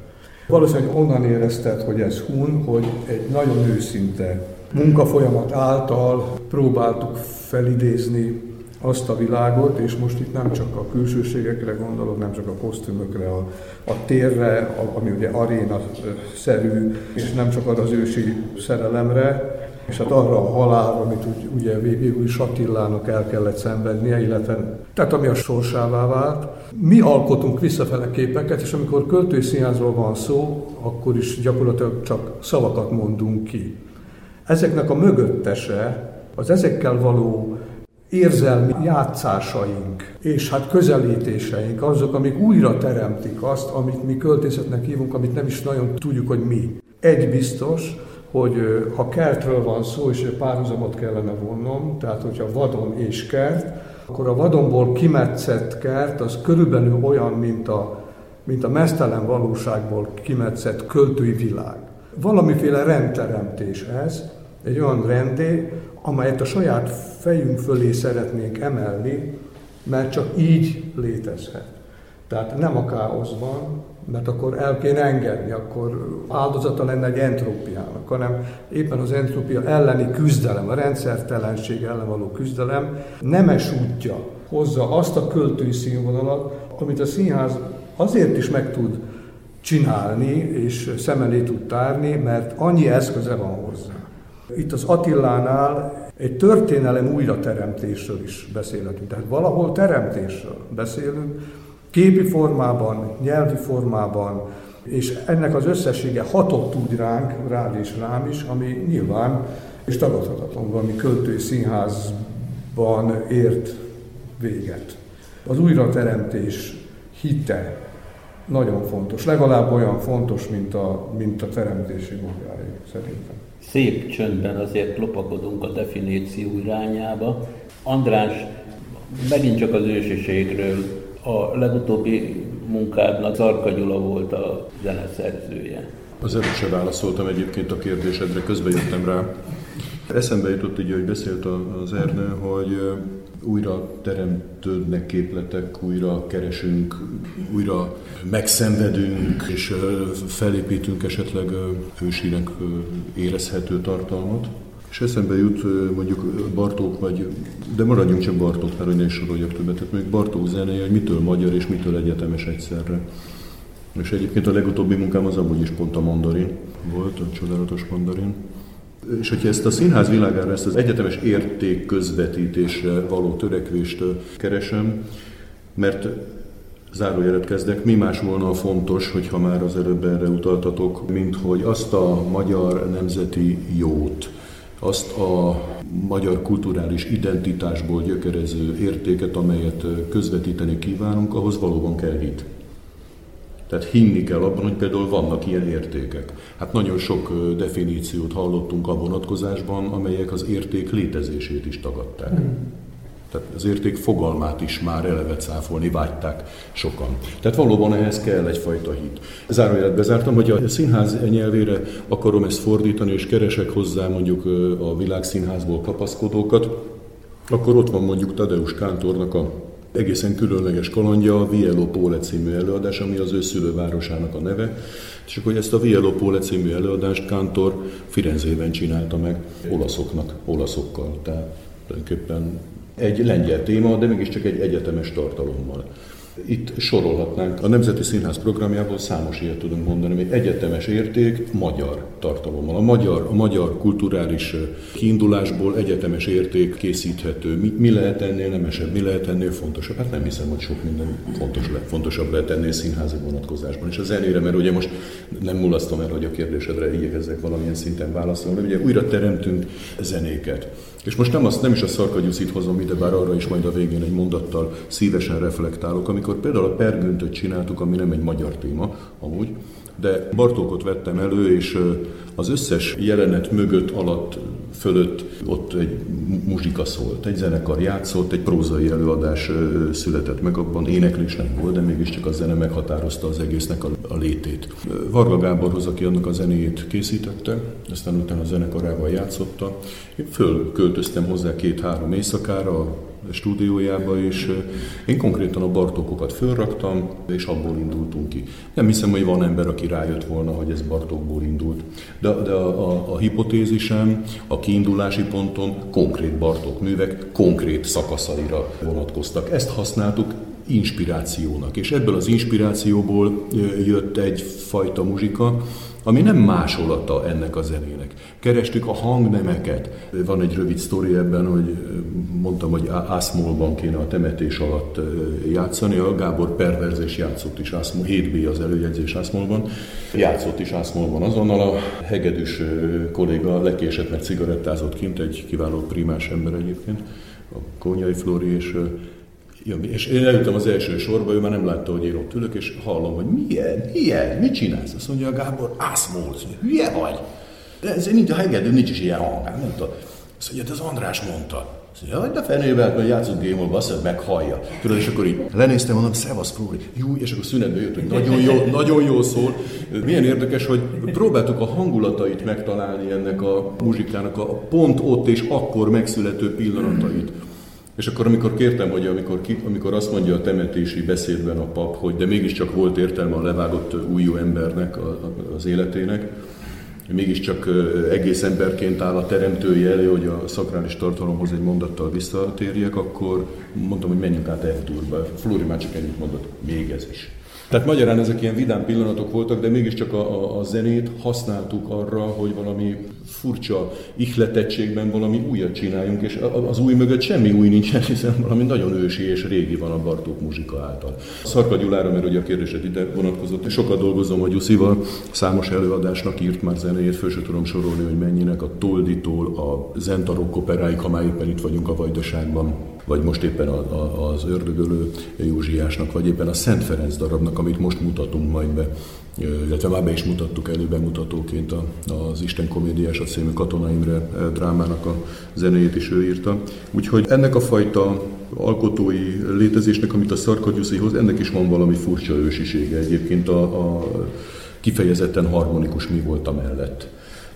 Valószínűleg onnan érezted, hogy ez hun, hogy egy nagyon őszinte munkafolyamat által próbáltuk felidézni azt a világot, és most itt nem csak a külsőségekre gondolok, nem csak a kosztümökre, a, a térre, a, ami ugye aréna-szerű, és nem csak arra az ősi szerelemre, és hát arra a halálra, amit úgy, ugye végül is Attilának el kellett szenvednie, illetve tehát ami a sorsává vált. Mi alkotunk visszafele képeket, és amikor költői színházról van szó, akkor is gyakorlatilag csak szavakat mondunk ki. Ezeknek a mögöttese, az ezekkel való érzelmi játszásaink és hát közelítéseink azok, amik újra teremtik azt, amit mi költészetnek hívunk, amit nem is nagyon tudjuk, hogy mi. Egy biztos, hogy ha kertről van szó, és párhuzamot kellene vonnom, tehát hogyha vadon és kert, akkor a vadonból kimetszett kert az körülbelül olyan, mint a, mint a mesztelen valóságból kimetszett költői világ. Valamiféle rendteremtés ez, egy olyan rendé, amelyet a saját fejünk fölé szeretnénk emelni, mert csak így létezhet. Tehát nem a káoszban, mert akkor el kéne engedni, akkor áldozata lenne egy entrópiának, hanem éppen az entrópia elleni küzdelem, a rendszertelenség ellen való küzdelem nemes útja hozza azt a költői színvonalat, amit a színház azért is meg tud csinálni, és szem elé tud tárni, mert annyi eszköze van hozzá. Itt az Attillánál egy történelem újrateremtésről is beszélhetünk. Tehát valahol teremtésről beszélünk, képi formában, nyelvi formában, és ennek az összessége hatott tud ránk, rád és rám is, ami nyilván és tagadhatatlan valami költői színházban ért véget. Az újrateremtés hite nagyon fontos, legalább olyan fontos, mint a, mint a teremtési munkája, szerintem. Szép csöndben azért lopakodunk a definíció irányába. András, megint csak az ősiségről a legutóbbi munkádnak Zarka Gyula volt a zeneszerzője. Az előbb se válaszoltam egyébként a kérdésedre, közben jöttem rá. Eszembe jutott ugye, hogy beszélt az Ernő, hogy újra teremtődnek képletek, újra keresünk, újra megszenvedünk, és felépítünk esetleg hősínek érezhető tartalmat. És eszembe jut mondjuk Bartók, vagy, de maradjunk csak Bartók, mert hogy ne is soroljak többet, tehát mondjuk Bartók zenéje, hogy mitől magyar és mitől egyetemes egyszerre. És egyébként a legutóbbi munkám az amúgy is pont a mandarin volt, a csodálatos mandarin. És hogyha ezt a színház világára, ezt az egyetemes érték közvetítésre való törekvést keresem, mert zárójelet kezdek, mi más volna a fontos, hogyha már az előbb erre utaltatok, mint hogy azt a magyar nemzeti jót, azt a magyar kulturális identitásból gyökerező értéket, amelyet közvetíteni kívánunk, ahhoz valóban kell hit. Tehát hinni kell abban, hogy például vannak ilyen értékek. Hát nagyon sok definíciót hallottunk a vonatkozásban, amelyek az érték létezését is tagadták. Mm. Tehát az érték fogalmát is már eleve cáfolni vágyták sokan. Tehát valóban ehhez kell egyfajta hit. Zárójelet bezártam, hogy a színház nyelvére akarom ezt fordítani, és keresek hozzá mondjuk a világszínházból kapaszkodókat, akkor ott van mondjuk Tadeusz Kántornak a egészen különleges kalandja, a Viello Pole című előadás, ami az ő szülővárosának a neve, és akkor ezt a Viello Pole című előadást Kántor Firenzében csinálta meg olaszoknak, olaszokkal. Tehát tulajdonképpen egy lengyel téma, de mégiscsak egy egyetemes tartalommal. Itt sorolhatnánk. A Nemzeti Színház programjából számos ilyet tudunk mondani, hogy egyetemes érték magyar tartalommal. A magyar, a magyar kulturális kiindulásból egyetemes érték készíthető. Mi, mi lehet ennél nemesebb, mi lehet ennél fontosabb? Hát nem hiszem, hogy sok minden fontos le, fontosabb lehet ennél színházi vonatkozásban. És a zenére, mert ugye most nem mulasztom el, hogy a kérdésedre igyekezzek valamilyen szinten válaszolni, ugye újra teremtünk zenéket. És most nem, azt, nem is a szarkagyuszit hozom ide, bár arra is majd a végén egy mondattal szívesen reflektálok, amikor például a pergüntöt csináltuk, ami nem egy magyar téma amúgy, de Bartókot vettem elő, és az összes jelenet mögött, alatt, fölött ott egy muzsika szólt, egy zenekar játszott, egy prózai előadás született meg, abban éneklés nem volt, de mégiscsak a zene meghatározta az egésznek a, a létét. Varga Gáborhoz, aki annak a zenéjét készítette, aztán utána a zenekarával játszotta, én fölköltöztem hozzá két-három éjszakára, stúdiójába, és én konkrétan a Bartókokat fölraktam, és abból indultunk ki. Nem hiszem, hogy van ember, aki rájött volna, hogy ez Bartókból indult. De, de a, a, a hipotézisem a kiindulási ponton konkrét Bartók művek konkrét szakaszaira vonatkoztak. Ezt használtuk inspirációnak, és ebből az inspirációból jött egyfajta muzsika, ami nem másolata ennek a zenének. Kerestük a hangnemeket. Van egy rövid sztori ebben, hogy mondtam, hogy Ászmolban kéne a temetés alatt játszani. A Gábor perverzés játszott is Ászmol, 7B az előjegyzés Ászmolban. Játszott is Ászmolban azonnal. A hegedűs kolléga lekésett, mert cigarettázott kint, egy kiváló primás ember egyébként, a Kónyai Flóri, és jön, és én eljöttem az első sorba, ő már nem látta, hogy én ott ülök, és hallom, hogy milyen, milyen, mit csinálsz? Azt mondja a Gábor, ászmolsz, hülye vagy? Ez nincs a hegedű, nincs is ilyen hang, nem tudom. Azt mondja, az András mondta. Azt mondja, hogy de fenébe, mert játszunk game azt meghallja. Tudod, és akkor így lenéztem, mondom, szevasz, Flóri. Jó, és akkor szünetbe jött, hogy nagyon jó, nagyon jó szól. Milyen érdekes, hogy próbáltuk a hangulatait megtalálni ennek a muzsikának, a pont ott és akkor megszülető pillanatait. És akkor amikor kértem, hogy amikor, ki, amikor azt mondja a temetési beszédben a pap, hogy de mégiscsak volt értelme a levágott újú embernek az életének, mégiscsak egész emberként áll a teremtői elő, hogy a szakrális tartalomhoz egy mondattal visszatérjek, akkor mondtam, hogy menjünk át F-durba. Flóri már csak ennyit mondott, még ez is. Tehát magyarán ezek ilyen vidám pillanatok voltak, de mégiscsak a, a, a zenét használtuk arra, hogy valami furcsa ihletettségben valami újat csináljunk, és az új mögött semmi új nincsen, hiszen valami nagyon ősi és régi van a Bartók muzsika által. Szarka Gyulára, mert ugye a kérdésed ide vonatkozott, sokat dolgozom a Gyuszival, számos előadásnak írt már zenéjét, föl sem tudom sorolni, hogy mennyinek, a Tolditól, a Zentarok operáig, ha már éppen itt vagyunk a Vajdaságban, vagy most éppen a, a, az Ördögölő Józsiásnak, vagy éppen a Szent Ferenc darabnak, amit most mutatunk majd be, illetve már be is mutattuk elő bemutatóként a, az Isten komédiás, a című Katona drámának a zenéjét is ő írta. Úgyhogy ennek a fajta alkotói létezésnek, amit a Szarkagyuszi hoz, ennek is van valami furcsa ősisége egyébként a, a kifejezetten harmonikus mi volt a mellett.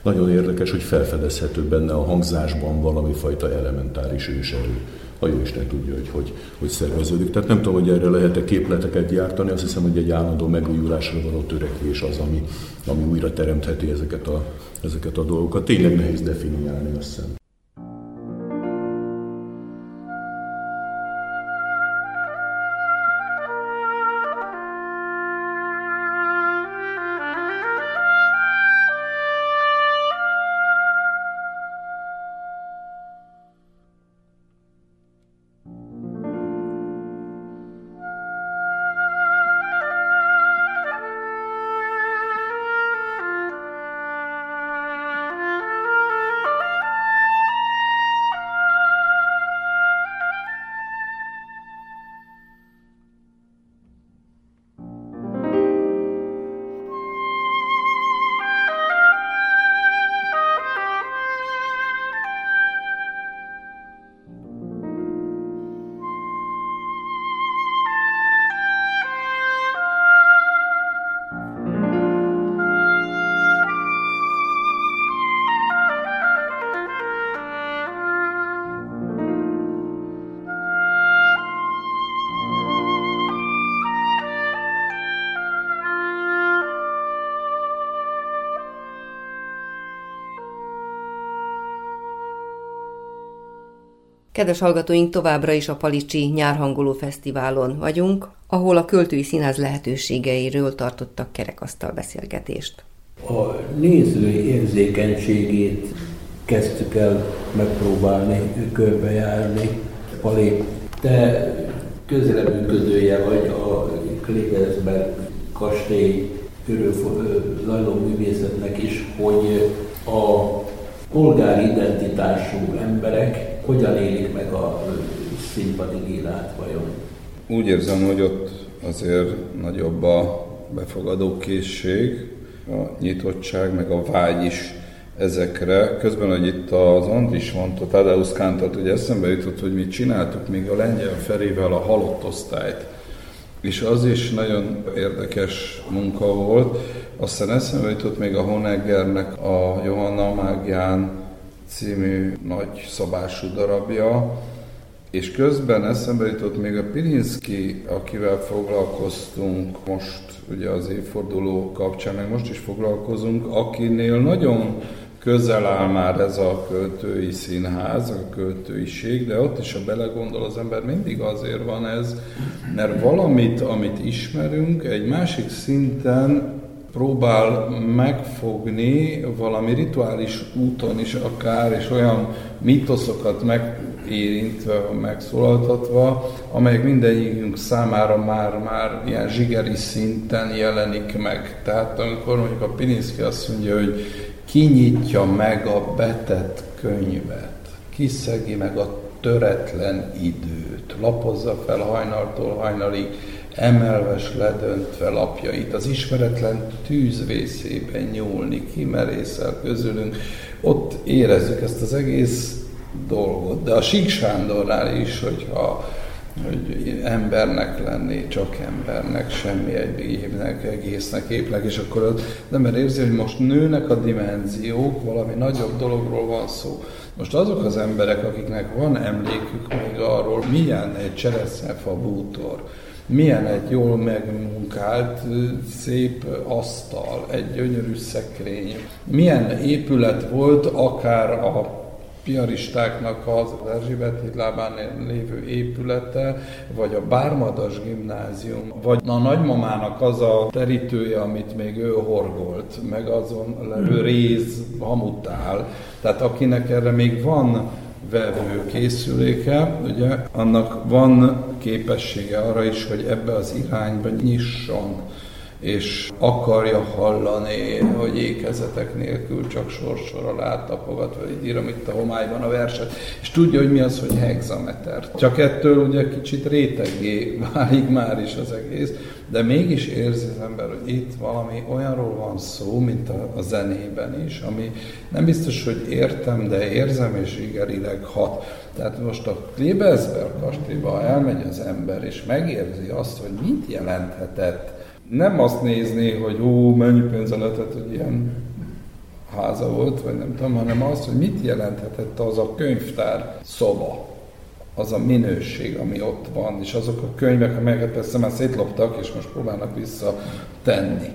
Nagyon érdekes, hogy felfedezhető benne a hangzásban valami fajta elementáris őserő a jó Isten tudja, hogy, hogy hogy szerveződik. Tehát nem tudom, hogy erre lehet-e képleteket gyártani, azt hiszem, hogy egy állandó megújulásra való törekvés az, ami, ami újra teremtheti ezeket a, ezeket a dolgokat. Tényleg nehéz definiálni, azt hiszem. Kedves hallgatóink, továbbra is a Palicsi Nyárhangoló Fesztiválon vagyunk, ahol a Költői Színház lehetőségeiről tartottak kerekasztal beszélgetést. A néző érzékenységét kezdtük el megpróbálni körbejárni. Pali, te közreműködője vagy a Klegersberg kastély zajló művészetnek is, hogy a polgári identitású emberek hogyan élik meg a színpadi élet vajon? Úgy érzem, hogy ott azért nagyobb a befogadó készség, a nyitottság, meg a vágy is ezekre. Közben, hogy itt az Andris mondta, Tadeusz Kántat, hogy eszembe jutott, hogy mi csináltuk még a lengyel Ferivel a halott osztályt. És az is nagyon érdekes munka volt. Aztán eszembe jutott még a Honeggernek a Johanna Mágián című nagy szabású darabja, és közben eszembe jutott még a Pirinszki, akivel foglalkoztunk most, ugye az évforduló kapcsán, meg most is foglalkozunk, akinél nagyon közel áll már ez a költői színház, a költőiség, de ott is, ha belegondol az ember, mindig azért van ez, mert valamit, amit ismerünk, egy másik szinten próbál megfogni valami rituális úton is akár, és olyan mitoszokat megérintve, megszólaltatva, amelyek mindegyikünk számára már, már ilyen zsigeri szinten jelenik meg. Tehát amikor mondjuk a Pininszki azt mondja, hogy kinyitja meg a betett könyvet, kiszegi meg a töretlen időt, lapozza fel hajnaltól hajnalig, emelves ledöntve lapjait, az ismeretlen tűzvészében nyúlni, kimerészel közülünk, ott érezzük ezt az egész dolgot. De a Sík Sándornál is, hogyha hogy embernek lenni, csak embernek, semmi egyébnek, egésznek, épnek, és akkor az ember érzi, hogy most nőnek a dimenziók, valami nagyobb dologról van szó. Most azok az emberek, akiknek van emlékük még arról, milyen egy cseresznyefa bútor, milyen egy jól megmunkált, szép asztal, egy gyönyörű szekrény, milyen épület volt akár a piaristáknak az Erzsébet hídlábán lévő épülete, vagy a Bármadas gimnázium, vagy a nagymamának az a terítője, amit még ő horgolt, meg azon levő hmm. réz hamutál. Tehát akinek erre még van vevő készüléke, ugye, annak van képessége arra is, hogy ebbe az irányba nyisson és akarja hallani, hogy ékezetek nélkül csak sorsor alá tapogatva, így írom itt a homályban a verset, és tudja, hogy mi az, hogy hexameter. Csak ettől ugye kicsit réteggé válik már is az egész, de mégis érzi az ember, hogy itt valami olyanról van szó, mint a, a zenében is, ami nem biztos, hogy értem, de érzem, és igerileg hat. Tehát most a Klebelsberg kastélyba elmegy az ember, és megérzi azt, hogy mit jelenthetett nem azt nézni, hogy ó, mennyi pénze letett, hogy ilyen háza volt, vagy nem tudom, hanem azt, hogy mit jelenthetett az a könyvtár szoba, az a minőség, ami ott van, és azok a könyvek, amelyeket persze már szétloptak, és most próbálnak visszatenni.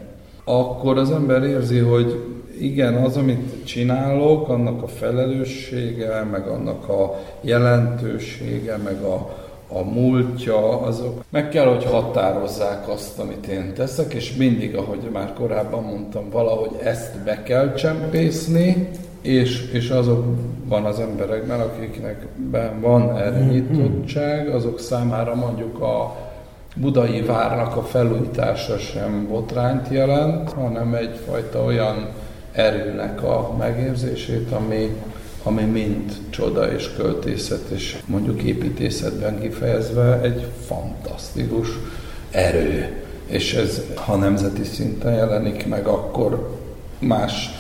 Akkor az ember érzi, hogy igen, az, amit csinálok, annak a felelőssége, meg annak a jelentősége, meg a, a múltja, azok meg kell, hogy határozzák azt, amit én teszek, és mindig, ahogy már korábban mondtam, valahogy ezt be kell csempészni, és, és azokban az emberekben, akiknek van erre mm-hmm. nyitottság, azok számára mondjuk a budai várnak a felújítása sem botrányt jelent, hanem egyfajta olyan erőnek a megérzését, ami ami mind csoda és költészet, és mondjuk építészetben kifejezve egy fantasztikus erő. És ez, ha nemzeti szinten jelenik meg, akkor más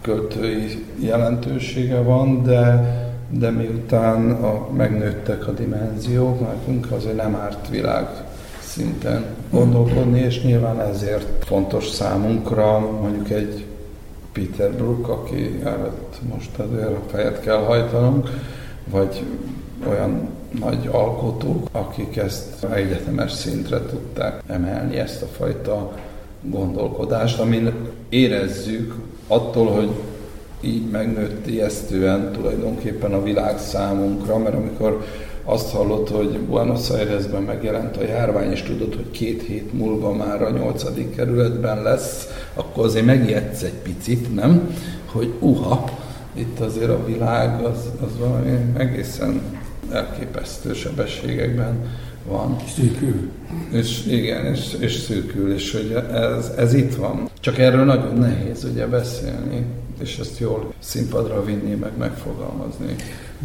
költői jelentősége van, de, de miután a, megnőttek a dimenziók, nekünk azért nem árt világ szinten gondolkodni, és nyilván ezért fontos számunkra mondjuk egy Peter Brook, aki előtt most azért fejet kell hajtanunk, vagy olyan nagy alkotók, akik ezt egyetemes szintre tudták emelni, ezt a fajta gondolkodást, amin érezzük attól, hogy így megnőtt ijesztően tulajdonképpen a világ számunkra, mert amikor azt hallott, hogy Buenos Airesben megjelent a járvány, és tudod, hogy két hét múlva már a nyolcadik kerületben lesz, akkor azért megijedsz egy picit, nem? Hogy uha, itt azért a világ az, az valami egészen elképesztő sebességekben van. Szűkül. És igen, és, és szűkül, és hogy ez, ez itt van. Csak erről nagyon nehéz ugye beszélni, és ezt jól színpadra vinni, meg megfogalmazni.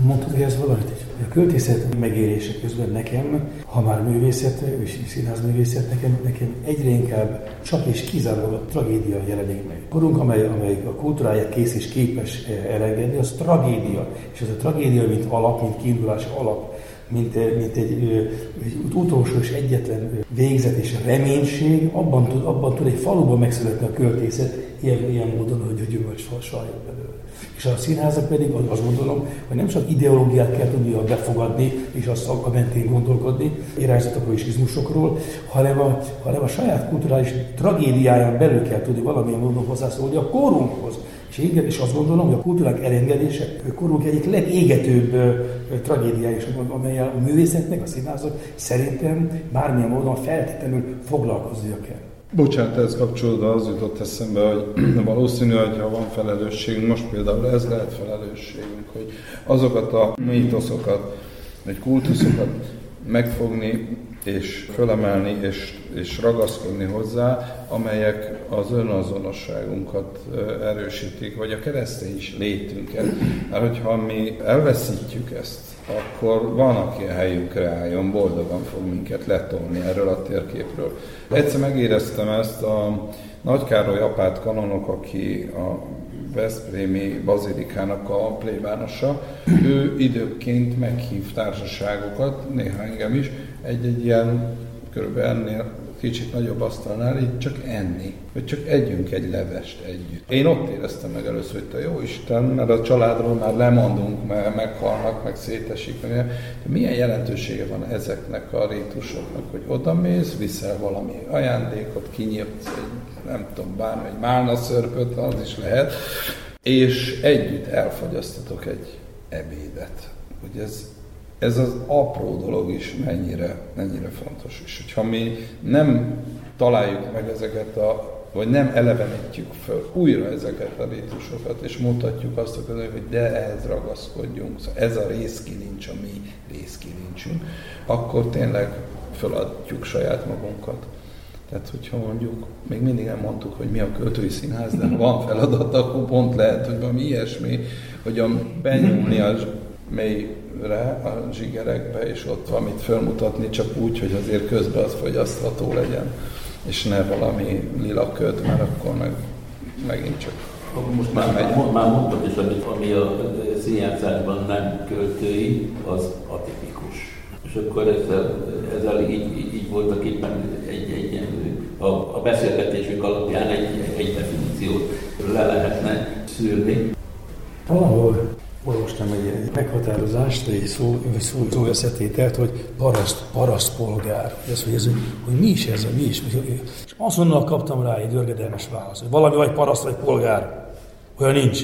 Mondtad, hogy ez valamit. A költészet megélése közben nekem, ha már művészet és színházművészet, nekem, nekem egyre inkább csak és kizárólag a tragédia jelenik meg. Korunk, amely, amely a kultúráját kész és képes eh, elengedni, az tragédia. És ez a tragédia, mint alap, mint kiindulás alap, mint, eh, mint egy, egy utolsó és egyetlen végzet és reménység, abban tud, abban tud egy faluban megszületni a költészet, ilyen, ilyen módon, hogy a gyümölcs sajjon belőle. És a színházak pedig azt gondolom, hogy nem csak ideológiát kell tudnia befogadni, és azt a mentén gondolkodni, irányzatokról és izmusokról, hanem a, hanem a saját kulturális tragédiáján belül kell tudni valamilyen módon hozzászólni a korunkhoz. És, igen, és azt gondolom, hogy a kultúrák elengedése a korunk egyik legégetőbb tragédiája, és amely a művészetnek, a színházak szerintem bármilyen módon feltétlenül foglalkoznia kell. Bocsánat, ez kapcsolódva az jutott eszembe, hogy valószínű, hogy ha van felelősségünk, most például ez lehet felelősségünk, hogy azokat a mítoszokat, vagy kultuszokat megfogni, és fölemelni, és, és ragaszkodni hozzá, amelyek az önazonosságunkat erősítik, vagy a keresztény is létünket. Mert hogyha mi elveszítjük ezt, akkor van, aki a helyünkre álljon, boldogan fog minket letolni erről a térképről. Egyszer megéreztem ezt a Nagykároly apát kanonok, aki a Veszprémi Bazilikának a plébánosa, ő időként meghív társaságokat, néha engem is, egy-egy ilyen körülbelül ennél kicsit nagyobb asztalnál így csak enni, vagy csak együnk egy levest együtt. Én ott éreztem meg először, hogy te jó Isten, mert a családról már lemondunk, mert meghalnak, meg szétesik, meg de milyen jelentősége van ezeknek a rítusoknak, hogy oda mész, viszel valami ajándékot, kinyitsz egy, nem tudom, bármi, egy málna szörpöt, az is lehet, és együtt elfogyasztatok egy ebédet. Hogy ez, ez az apró dolog is mennyire, mennyire fontos. És hogyha mi nem találjuk meg ezeket a vagy nem elevenítjük föl újra ezeket a rítusokat, és mutatjuk azt, hogy de ehhez ragaszkodjunk, szóval ez a részkilincs a mi részkilincsünk, akkor tényleg feladjuk saját magunkat. Tehát, hogyha mondjuk, még mindig nem mondtuk, hogy mi a költői színház, de ha van feladat, akkor pont lehet, hogy valami ilyesmi, hogy a benyúlni a mélyre, a zsigerekbe, és ott valamit felmutatni, csak úgy, hogy azért közben az fogyasztható legyen, és ne valami lila köd, mert akkor meg megint csak most már, megy. már mondtad is, amit ami a színjátszásban nem költői, az atipikus. És akkor ezzel, ezzel így, így, így voltak éppen egy, egy, a, a beszélgetésünk alapján egy, egy definíciót le lehetne szűrni. Valahol olvastam egy meghatározást, egy szó, szó, szó összetételt, hogy paraszt, parasztpolgár. Ez, hogy, ez, hogy mi is ez, mi is. És azonnal kaptam rá egy dörgedelmes választ, hogy valami vagy paraszt, vagy polgár. Olyan nincs.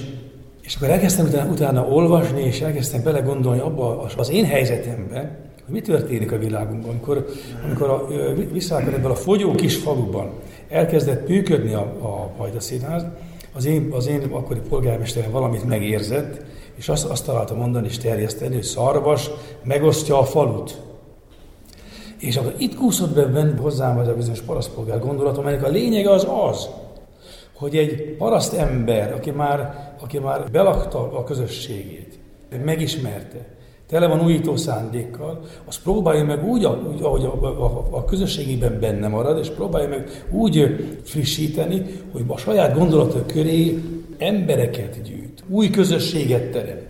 És akkor elkezdtem utána, utána olvasni, és elkezdtem belegondolni abba az én helyzetemben, hogy mi történik a világunkban, amikor, amikor a, visszákon ebből a fogyó kis faluban elkezdett működni a, a Pajda Színház, az én, az én akkori polgármesterem valamit megérzett, és azt, azt találta mondani és terjeszteni, hogy szarvas megosztja a falut. És akkor itt kúszott be benne hozzám az a bizonyos parasztpolgár gondolatom, amelynek a lényege az az, hogy egy paraszt ember, aki már, aki már belakta a közösségét, megismerte, tele van újító szándékkal, az próbálja meg úgy, úgy ahogy a, a, a közösségében benne marad, és próbálja meg úgy frissíteni, hogy a saját gondolatok köré embereket gyűjt, új közösséget teremt.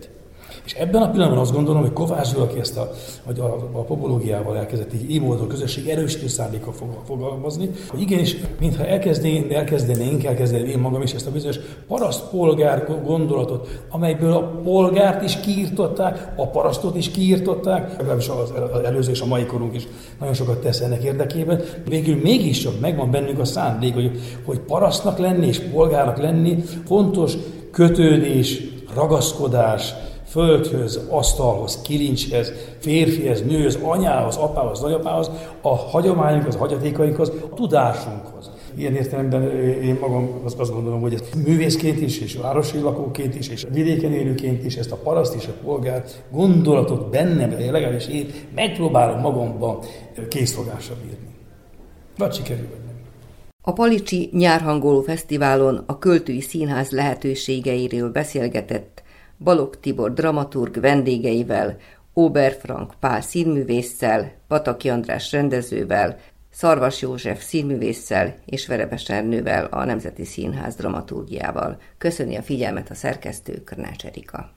És ebben a pillanatban azt gondolom, hogy Kovács Gyula, aki ezt a, a, a, a popológiával elkezdett így módon közösség erősítő szándékkal fog, fogalmazni, hogy igenis, mintha elkezdenénk, elkezdenénk, elkezdeném én magam is ezt a bizonyos paraszt polgár gondolatot, amelyből a polgárt is kiírtották, a parasztot is kiírtották, legalábbis az, az előző és a mai korunk is nagyon sokat tesz ennek érdekében. Végül mégis csak megvan bennünk a szándék, hogy, hogy parasztnak lenni és polgárnak lenni fontos kötődés, ragaszkodás, földhöz, asztalhoz, kilincshez, férfihez, nőhöz, anyához, apához, nagyapához, a hagyományunkhoz, a hagyatékainkhoz, a tudásunkhoz. Ilyen értelemben én magam azt, gondolom, hogy ezt művészként is, és városi lakóként is, és vidéken élőként is, ezt a paraszt és a polgár gondolatot bennem, legalábbis én megpróbálom magamban készfogásra bírni. Vagy sikerül bennem. A Palicsi Nyárhangoló Fesztiválon a Költői Színház lehetőségeiről beszélgetett Balog Tibor dramaturg vendégeivel, Oberfrank Pál színművésszel, Pataki András rendezővel, Szarvas József színművésszel és Verebes Ernővel a Nemzeti Színház dramaturgiával. Köszöni a figyelmet a szerkesztő Körnács Erika.